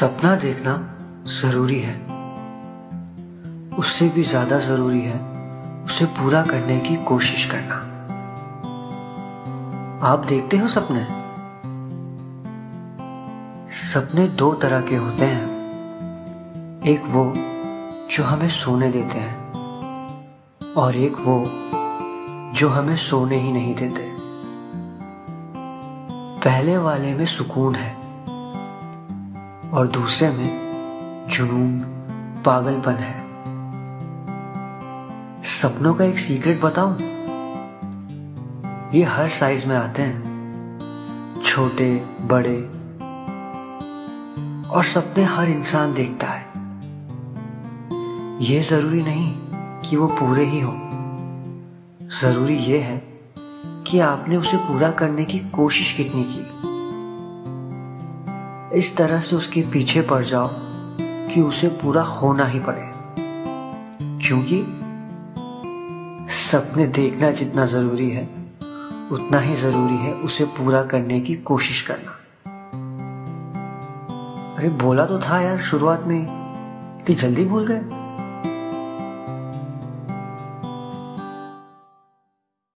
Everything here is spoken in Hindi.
सपना देखना ज़रूरी है। उससे भी ज़्यादा ज़रूरी है उसे पूरा करने की कोशिश करना। आप देखते हो सपने? सपने दो तरह के होते हैं। एक वो जो हमें सोने देते हैं और एक वो जो हमें सोने ही नहीं देते। पहले वाले में सुकून है। और दूसरे में जुनून, पागलपन है। सपनों का एक सीक्रेट बताऊँ? ये हर साइज़ में आते हैं। छोटे, बड़े। और सपने हर इंसान देखता है। ये ज़रूरी नहीं कि वो पूरे ही हो। ज़रूरी ये है कि आपने उसे पूरा करने की कोशिश कितनी की। इस तरह से उसके पीछे पड़ जाओ कि उसे पूरा होना ही पड़े। क्योंकि सपने देखना जितना ज़रूरी है, उतना ही ज़रूरी है उसे पूरा करने की कोशिश करना। अरे बोला तो था यार शुरुआत में कि जल्दी भूल गए?